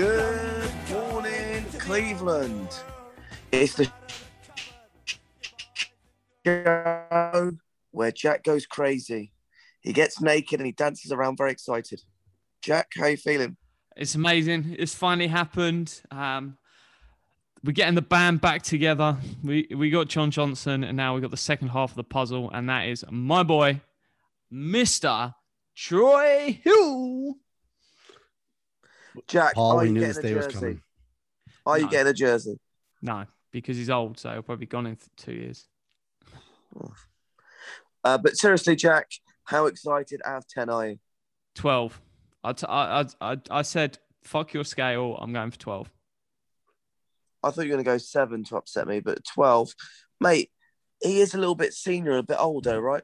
Good morning, Cleveland. It's the show where Jack goes crazy. He gets naked and he dances around very excited. Jack, how you feeling? It's amazing. It's finally happened. Um, we're getting the band back together. We we got John Johnson, and now we got the second half of the puzzle, and that is my boy, Mister Troy Hill. Jack, Paul, are you getting a day was jersey? coming. Are you getting a jersey? No, because he's old, so he'll probably gone in th- two years. Uh, but seriously, Jack, how excited out of 10 are you? Twelve. I t- I, I, I, I said fuck your scale. I'm going for twelve. I thought you were going to go seven to upset me, but 12. Mate, he is a little bit senior, a bit older, right?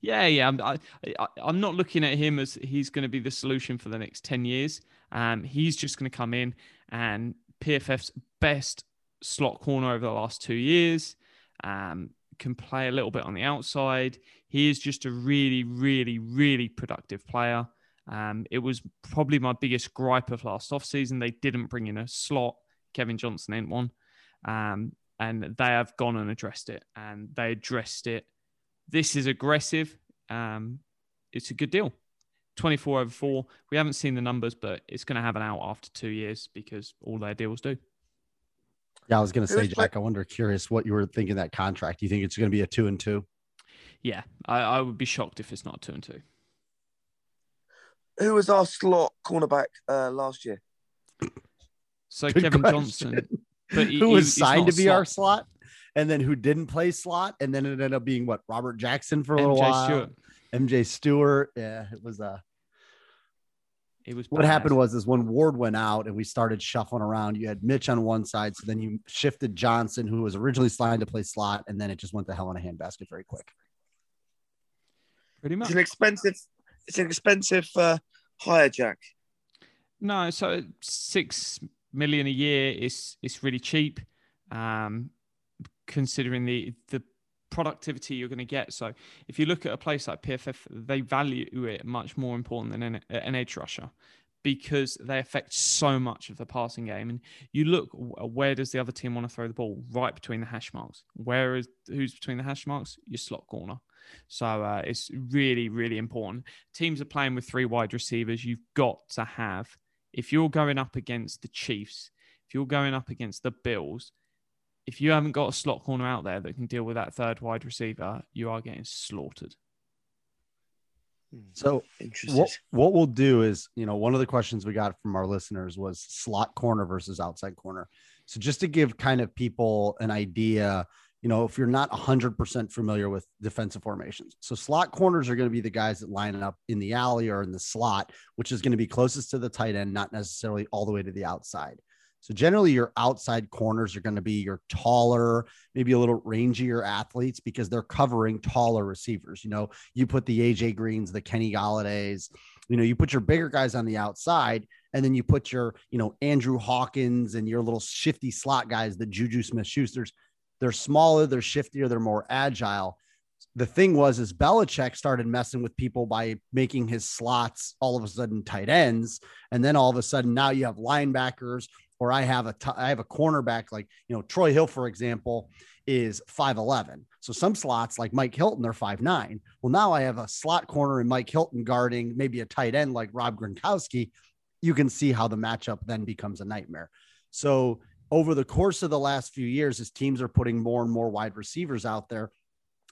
Yeah, yeah. I'm, I, I, I'm not looking at him as he's going to be the solution for the next 10 years. Um, he's just going to come in and PFF's best slot corner over the last two years. Um, can play a little bit on the outside. He is just a really, really, really productive player. Um, it was probably my biggest gripe of last offseason. They didn't bring in a slot. Kevin Johnson ain't one. Um, and they have gone and addressed it. And they addressed it this is aggressive. Um, it's a good deal. 24 over four. We haven't seen the numbers, but it's going to have an out after two years because all their deals do. Yeah, I was going to say, Jack. I wonder, curious what you were thinking that contract. Do you think it's going to be a two and two? Yeah, I, I would be shocked if it's not two and two. Who was our slot cornerback uh, last year? So Good Kevin question. Johnson, but he- who was he's signed to a be our slot, and then who didn't play slot, and then it ended up being what Robert Jackson for a little MJ while. Stewart. MJ Stewart. Yeah, it was. Uh, It was what bad. happened was is when Ward went out and we started shuffling around. You had Mitch on one side, so then you shifted Johnson, who was originally signed to play slot, and then it just went to hell in a handbasket very quick. pretty much. It's an expensive, it's an expensive uh, hire, Jack. No, so six million a year is is really cheap, um, considering the the productivity you're going to get. So if you look at a place like PFF, they value it much more important than an, an edge rusher because they affect so much of the passing game. And you look, where does the other team want to throw the ball? Right between the hash marks. Where is who's between the hash marks? Your slot corner. So uh, it's really, really important. Teams are playing with three wide receivers. You've got to have if you're going up against the Chiefs, if you're going up against the Bills, if you haven't got a slot corner out there that can deal with that third wide receiver, you are getting slaughtered. Hmm. So Interesting. what what we'll do is, you know, one of the questions we got from our listeners was slot corner versus outside corner. So just to give kind of people an idea, you know, if you're not 100% familiar with defensive formations. So slot corners are going to be the guys that line up in the alley or in the slot, which is going to be closest to the tight end, not necessarily all the way to the outside. So generally, your outside corners are going to be your taller, maybe a little rangier athletes because they're covering taller receivers. You know, you put the AJ Greens, the Kenny Golladays, you know, you put your bigger guys on the outside, and then you put your, you know, Andrew Hawkins and your little shifty slot guys, the Juju Smith Schusters. They're smaller, they're shiftier, they're more agile. The thing was, is Belichick started messing with people by making his slots all of a sudden tight ends, and then all of a sudden now you have linebackers or I have a t- I have a cornerback like you know Troy Hill for example is 5'11. So some slots like Mike Hilton are 5'9. Well now I have a slot corner and Mike Hilton guarding maybe a tight end like Rob Gronkowski. You can see how the matchup then becomes a nightmare. So over the course of the last few years as teams are putting more and more wide receivers out there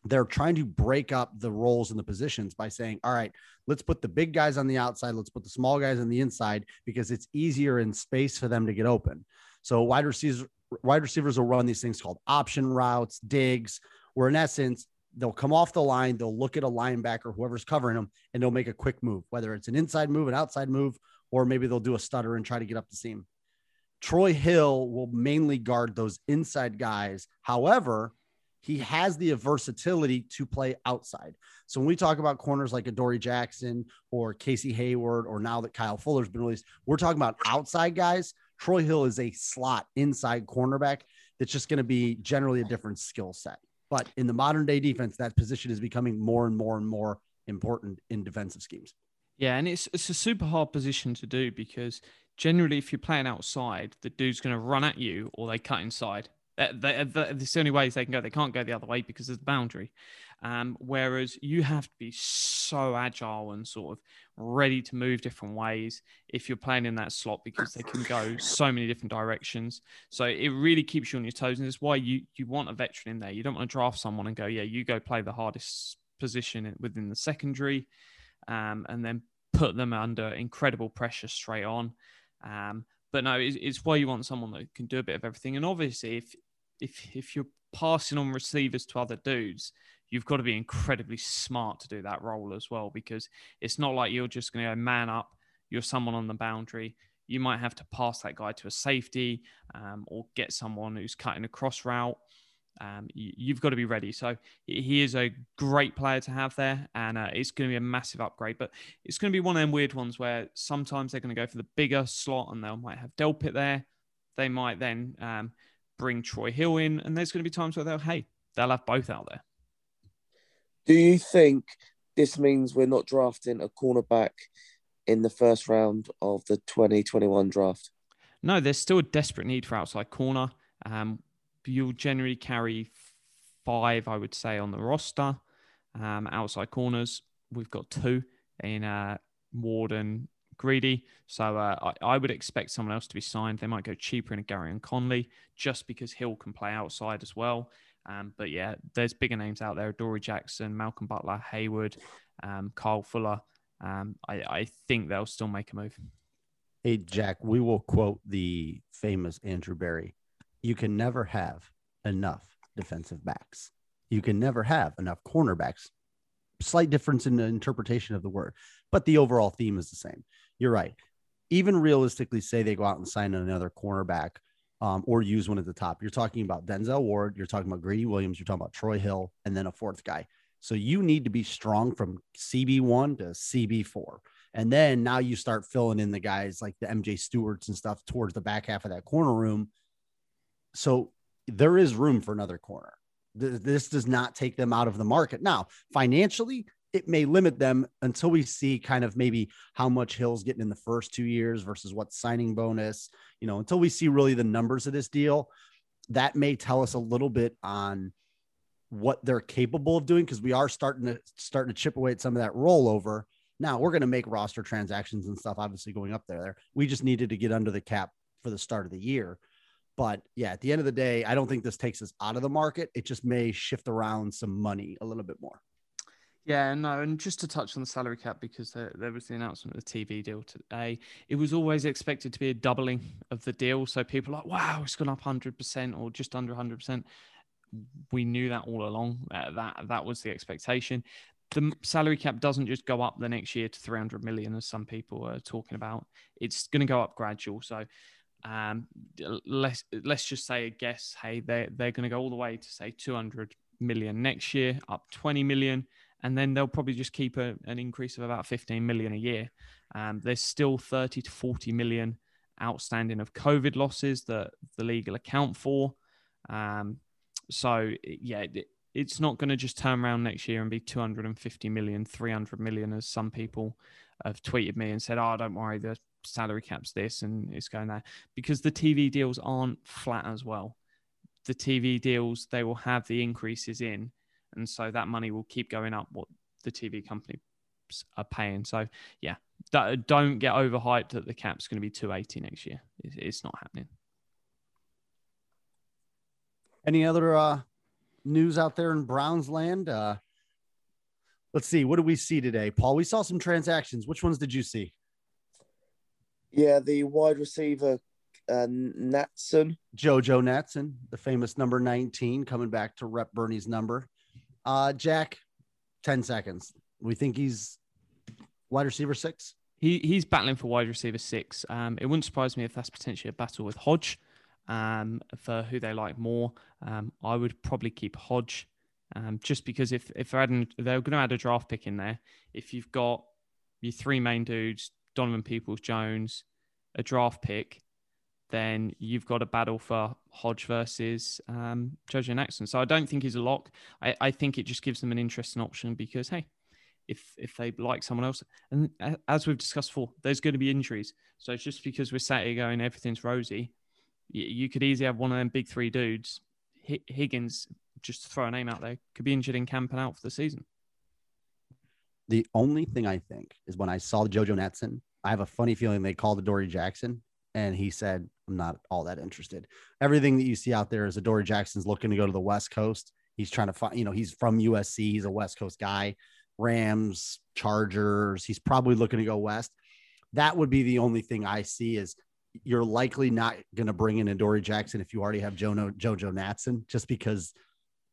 they're trying to break up the roles and the positions by saying, all right, let's put the big guys on the outside, let's put the small guys on the inside because it's easier in space for them to get open. So wide receivers, wide receivers will run these things called option routes, digs, where in essence, they'll come off the line, they'll look at a linebacker, whoever's covering them, and they'll make a quick move, whether it's an inside move, an outside move, or maybe they'll do a stutter and try to get up the seam. Troy Hill will mainly guard those inside guys. However, he has the versatility to play outside. So when we talk about corners like Adoree Jackson or Casey Hayward, or now that Kyle Fuller's been released, we're talking about outside guys. Troy Hill is a slot inside cornerback that's just going to be generally a different skill set. But in the modern day defense, that position is becoming more and more and more important in defensive schemes. Yeah, and it's it's a super hard position to do because generally, if you're playing outside, the dude's going to run at you or they cut inside. That's the only ways they can go. They can't go the other way because there's the boundary. Um, whereas you have to be so agile and sort of ready to move different ways if you're playing in that slot because they can go so many different directions. So it really keeps you on your toes, and it's why you you want a veteran in there. You don't want to draft someone and go, yeah, you go play the hardest position within the secondary, um, and then put them under incredible pressure straight on. Um, but no, it's, it's why you want someone that can do a bit of everything. And obviously, if if if you're passing on receivers to other dudes, you've got to be incredibly smart to do that role as well because it's not like you're just going to go man up. You're someone on the boundary. You might have to pass that guy to a safety um, or get someone who's cutting a cross route. Um, you, have got to be ready. So he is a great player to have there, and uh, it's going to be a massive upgrade. But it's going to be one of them weird ones where sometimes they're going to go for the bigger slot, and they might have Delpit there. They might then um, bring Troy Hill in, and there's going to be times where they'll hey they'll have both out there. Do you think this means we're not drafting a cornerback in the first round of the 2021 draft? No, there's still a desperate need for outside corner. Um, you'll generally carry five, I would say, on the roster. Um, outside corners, we've got two in uh, Warden Greedy. So uh, I, I, would expect someone else to be signed. They might go cheaper in a Gareon Conley just because Hill can play outside as well. Um, but yeah, there's bigger names out there: Dory Jackson, Malcolm Butler, Hayward, um, Kyle Fuller. Um, I, I think they'll still make a move. Hey Jack, we will quote the famous Andrew Berry you can never have enough defensive backs. You can never have enough cornerbacks. Slight difference in the interpretation of the word, but the overall theme is the same. You're right. Even realistically, say they go out and sign another cornerback um, or use one at the top. You're talking about Denzel Ward, you're talking about Greedy Williams, you're talking about Troy Hill, and then a fourth guy. So you need to be strong from CB1 to CB4. And then now you start filling in the guys like the MJ Stewarts and stuff towards the back half of that corner room so there is room for another corner. This does not take them out of the market. Now, financially, it may limit them until we see kind of maybe how much Hill's getting in the first two years versus what signing bonus, you know, until we see really the numbers of this deal. That may tell us a little bit on what they're capable of doing because we are starting to starting to chip away at some of that rollover. Now we're going to make roster transactions and stuff, obviously going up there. there. We just needed to get under the cap for the start of the year. But yeah, at the end of the day, I don't think this takes us out of the market. It just may shift around some money a little bit more. Yeah, no, and just to touch on the salary cap because there, there, was the announcement of the TV deal today. It was always expected to be a doubling of the deal, so people are like, "Wow, it's gone up hundred percent or just under hundred percent." We knew that all along. Uh, that that was the expectation. The salary cap doesn't just go up the next year to three hundred million, as some people are talking about. It's going to go up gradual. So um, let's let's just say a guess. Hey, they they're going to go all the way to say 200 million next year, up 20 million, and then they'll probably just keep a, an increase of about 15 million a year. Um, there's still 30 to 40 million outstanding of COVID losses that the will account for. Um, so yeah, it, it's not going to just turn around next year and be 250 million, 300 million, as some people have tweeted me and said, "Oh, don't worry, the salary caps this and it's going there because the TV deals aren't flat as well. The TV deals they will have the increases in, and so that money will keep going up. What the TV companies are paying. So yeah, don't get overhyped that the cap's going to be 280 next year. It's, it's not happening. Any other uh, news out there in Browns land? Uh, let's see. What do we see today, Paul? We saw some transactions. Which ones did you see? Yeah, the wide receiver uh, Natson. Jojo Natson, the famous number 19, coming back to rep Bernie's number. Uh, Jack, 10 seconds. We think he's wide receiver six. He he's battling for wide receiver six. Um, it wouldn't surprise me if that's potentially a battle with Hodge, um, for who they like more. Um, I would probably keep Hodge, um, just because if if they're adding, they're going to add a draft pick in there. If you've got your three main dudes, Donovan Peoples Jones, a draft pick, then you've got a battle for Hodge versus um, Jojo Natson. So I don't think he's a lock. I, I think it just gives them an interesting option because hey, if if they like someone else, and as we've discussed before, there's going to be injuries. So it's just because we're sat here going everything's rosy, you, could easily have one of them big three dudes. Hi- Higgins, just throw a name out there, could be injured in camp and out for the season. The only thing I think is when I saw Jojo Natson, I have a funny feeling they called Dory Jackson and he said, I'm not all that interested. Everything that you see out there is a Dory Jackson's looking to go to the West Coast. He's trying to find, you know, he's from USC, he's a West Coast guy, Rams, Chargers. He's probably looking to go West. That would be the only thing I see is you're likely not going to bring in a Dory Jackson if you already have Jono, Jojo Natson, just because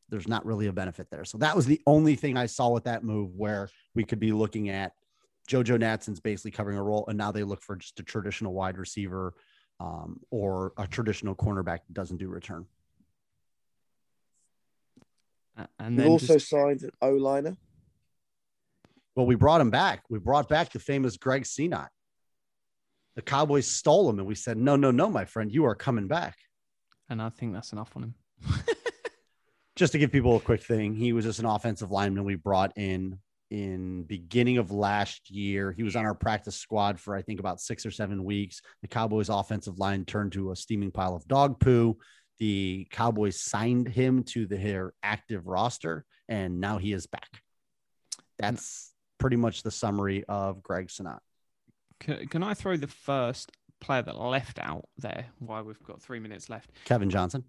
there's not really a benefit there. So that was the only thing I saw with that move where we could be looking at Jojo Natson's basically covering a role, and now they look for just a traditional wide receiver um, or a traditional cornerback that doesn't do return. A- And We've then also just- signed an O liner. Well, we brought him back. We brought back the famous Greg Senat. The Cowboys stole him, and we said, "No, no, no, my friend, you are coming back." and I think that's enough on him. just to give people a quick thing, he was just an offensive lineman we brought in in beginning of last year. He was on our practice squad for I think about six or seven weeks. The Cowboys offensive line turned to a steaming pile of dog poo. The Cowboys signed him to their active roster, and now he is back. That's pretty much the summary of Greg Senat. Can, can I throw the first player that left out there while we've got three minutes left? Kevin Johnson,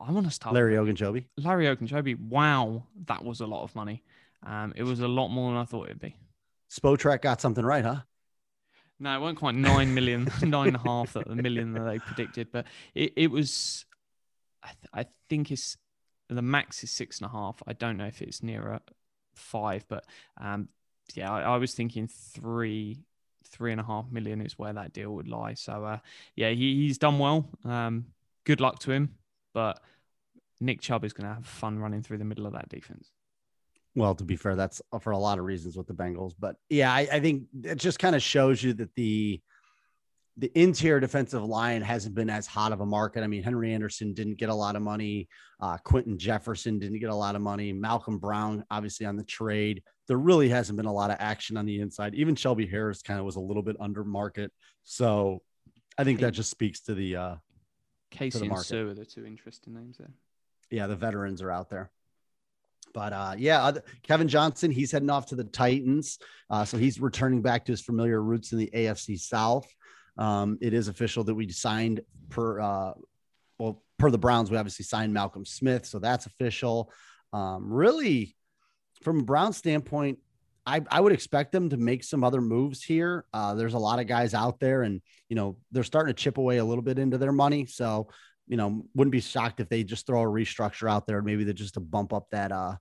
I want to start. Larry Ogunjobi. Larry Ogunjobi. Wow, that was a lot of money. Um, it was a lot more than I thought it'd be. Spotrac got something right, huh? No, it weren't quite nine million, nine and a half that the million that they predicted, but it, it was. I, th- I think it's the max is six and a half. I don't know if it's nearer five, but um, yeah, I, I was thinking three, three and a half million is where that deal would lie. So uh, yeah, he, he's done well. Um, good luck to him, but Nick Chubb is going to have fun running through the middle of that defense. Well, to be fair, that's for a lot of reasons with the Bengals. But yeah, I, I think it just kind of shows you that the the interior defensive line hasn't been as hot of a market. I mean, Henry Anderson didn't get a lot of money. Uh, Quinton Jefferson didn't get a lot of money. Malcolm Brown, obviously, on the trade. There really hasn't been a lot of action on the inside. Even Shelby Harris kind of was a little bit under market. So I think that just speaks to the uh, Casey and. Sue are the two interesting names there. yeah, the veterans are out there. But uh, yeah, Kevin Johnson, he's heading off to the Titans. Uh, so he's returning back to his familiar roots in the AFC South. Um, it is official that we signed per, uh, well, per the Browns, we obviously signed Malcolm Smith. So that's official. Um, really, from a Brown standpoint, I, I would expect them to make some other moves here. Uh, there's a lot of guys out there, and you know they're starting to chip away a little bit into their money. So you know, wouldn't be shocked if they just throw a restructure out there, maybe they just to bump up that uh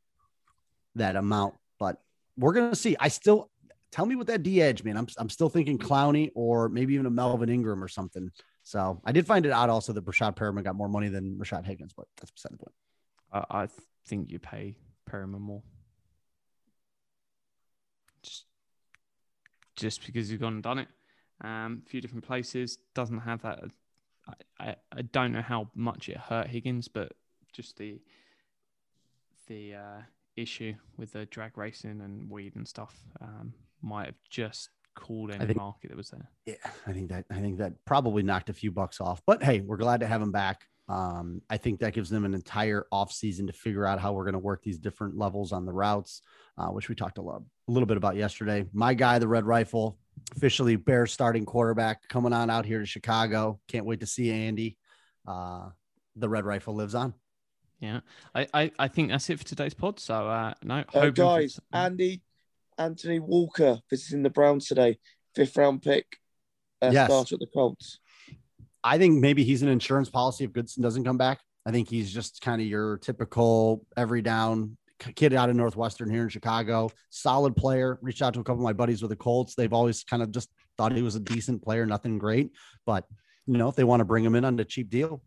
that amount. But we're gonna see. I still tell me what that D edge, man. I'm I'm still thinking Clowney or maybe even a Melvin Ingram or something. So I did find it odd also that Rashad Perriman got more money than Rashad Higgins, but that's beside the point. I, I think you pay Perriman more. Just because you've gone and done it. Um, a few different places doesn't have that. I, I, I don't know how much it hurt Higgins, but just the the uh, issue with the drag racing and weed and stuff um, might have just cooled any think- market that was there. Yeah, I think that I think that probably knocked a few bucks off. But hey, we're glad to have him back. Um, I think that gives them an entire off season to figure out how we're going to work these different levels on the routes, uh, which we talked a, lot, a little bit about yesterday. My guy, the Red Rifle, officially Bears starting quarterback, coming on out here to Chicago. Can't wait to see Andy. Uh, the Red Rifle lives on. Yeah, I, I, I think that's it for today's pod. So uh, no, Uh, hoping for- guys, Andy, Anthony Walker visiting the Browns today, fifth round pick, uh, Yes. starter at the Colts. I think maybe he's an insurance policy if Goodson doesn't come back. I think he's just kind of your typical every down kid out of Northwestern here in Chicago, solid player. Reached out to a couple of my buddies with the Colts. They've always kind of just thought he was a decent player, nothing great. But you know, if they want to bring him in on a cheap deal,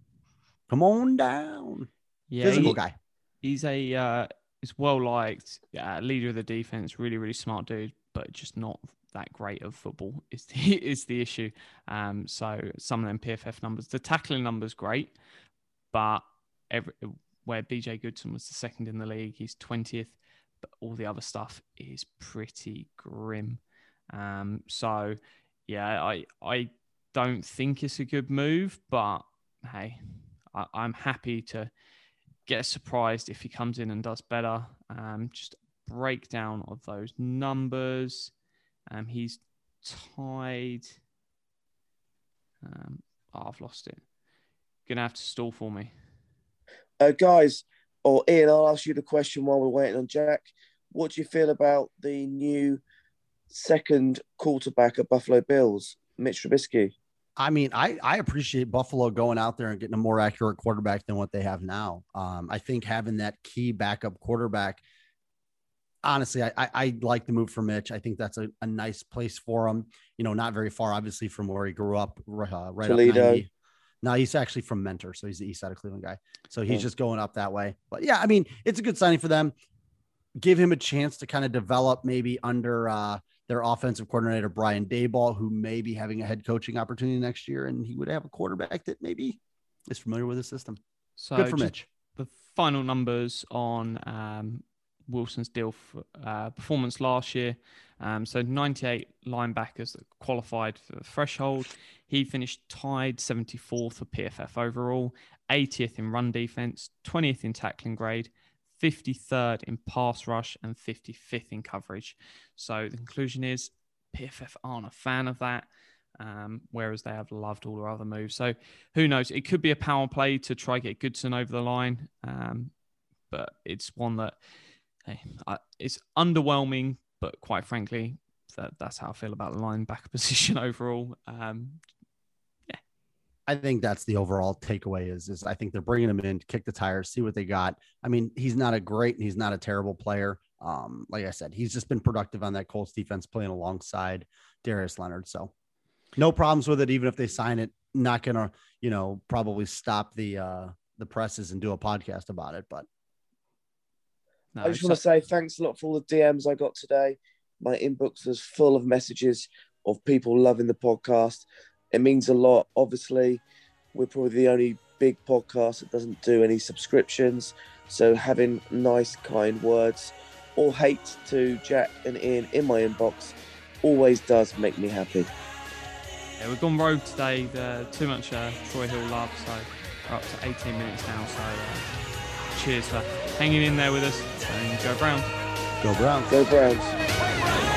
come on down. Yeah, Physical he- guy. he's a uh, he's well liked, yeah, leader of the defense, really really smart dude, but just not that great of football is the is the issue. Um, so some of them PFF numbers, the tackling numbers great, but every where BJ Goodson was the second in the league, he's twentieth, but all the other stuff is pretty grim. Um, so yeah, I I don't think it's a good move, but hey, I, I'm happy to get surprised if he comes in and does better. Um, just breakdown of those numbers. Um, he's tied. Um, oh, I've lost it. Gonna have to stall for me. Uh, guys, or Ian, I'll ask you the question while we're waiting on Jack. What do you feel about the new second quarterback at Buffalo Bills, Mitch Trubisky? I mean, I, I appreciate Buffalo going out there and getting a more accurate quarterback than what they have now. Um, I think having that key backup quarterback, honestly, I, I, I like the move for Mitch. I think that's a, a nice place for him. You know, not very far, obviously, from where he grew up, uh, right Toledo. up 90. No, he's actually from Mentor, so he's the east side of Cleveland guy. So he's Oh. just going up that way. But yeah, I mean, it's a good signing for them. Give him a chance to kind of develop maybe under uh, their offensive coordinator Brian Daboll, who may be having a head coaching opportunity next year, and he would have a quarterback that maybe is familiar with the system. So Good for Mitch. the final numbers on um, Wilson's deal for, uh, performance last year. Um, so 98 linebackers that qualified for the threshold. He finished tied 74th for PFF overall, 80th in run defense, 20th in tackling grade, 53rd in pass rush, and 55th in coverage. So the conclusion is PFF aren't a fan of that. Um, whereas they have loved all their other moves. So who knows? It could be a power play to try get Goodson over the line, um, but it's one that hey, I, it's underwhelming. But quite frankly, that, that's how I feel about the linebacker position overall. Um, I think that's the overall takeaway is, is I think they're bringing him in to kick the tires, see what they got. I mean, he's not a great and he's not a terrible player. Um, like I said, he's just been productive on that Colts defense playing alongside Darius Leonard. So no problems with it, even if they sign it. Not gonna, you know, probably stop the uh the presses and do a podcast about it. But no, I just want to say thanks a lot for all the DMs I got today. My inbox was full of messages of people loving the podcast. It means a lot. Obviously, we're probably the only big podcast that doesn't do any subscriptions. So having nice, kind words or hate to Jack and Ian in my inbox always does make me happy. Yeah, we've gone rogue today. The, too much uh, Troy Hill love, so we're up to 18 minutes now. So uh, cheers for hanging in there with us and go Brown. go Browns. Go Browns.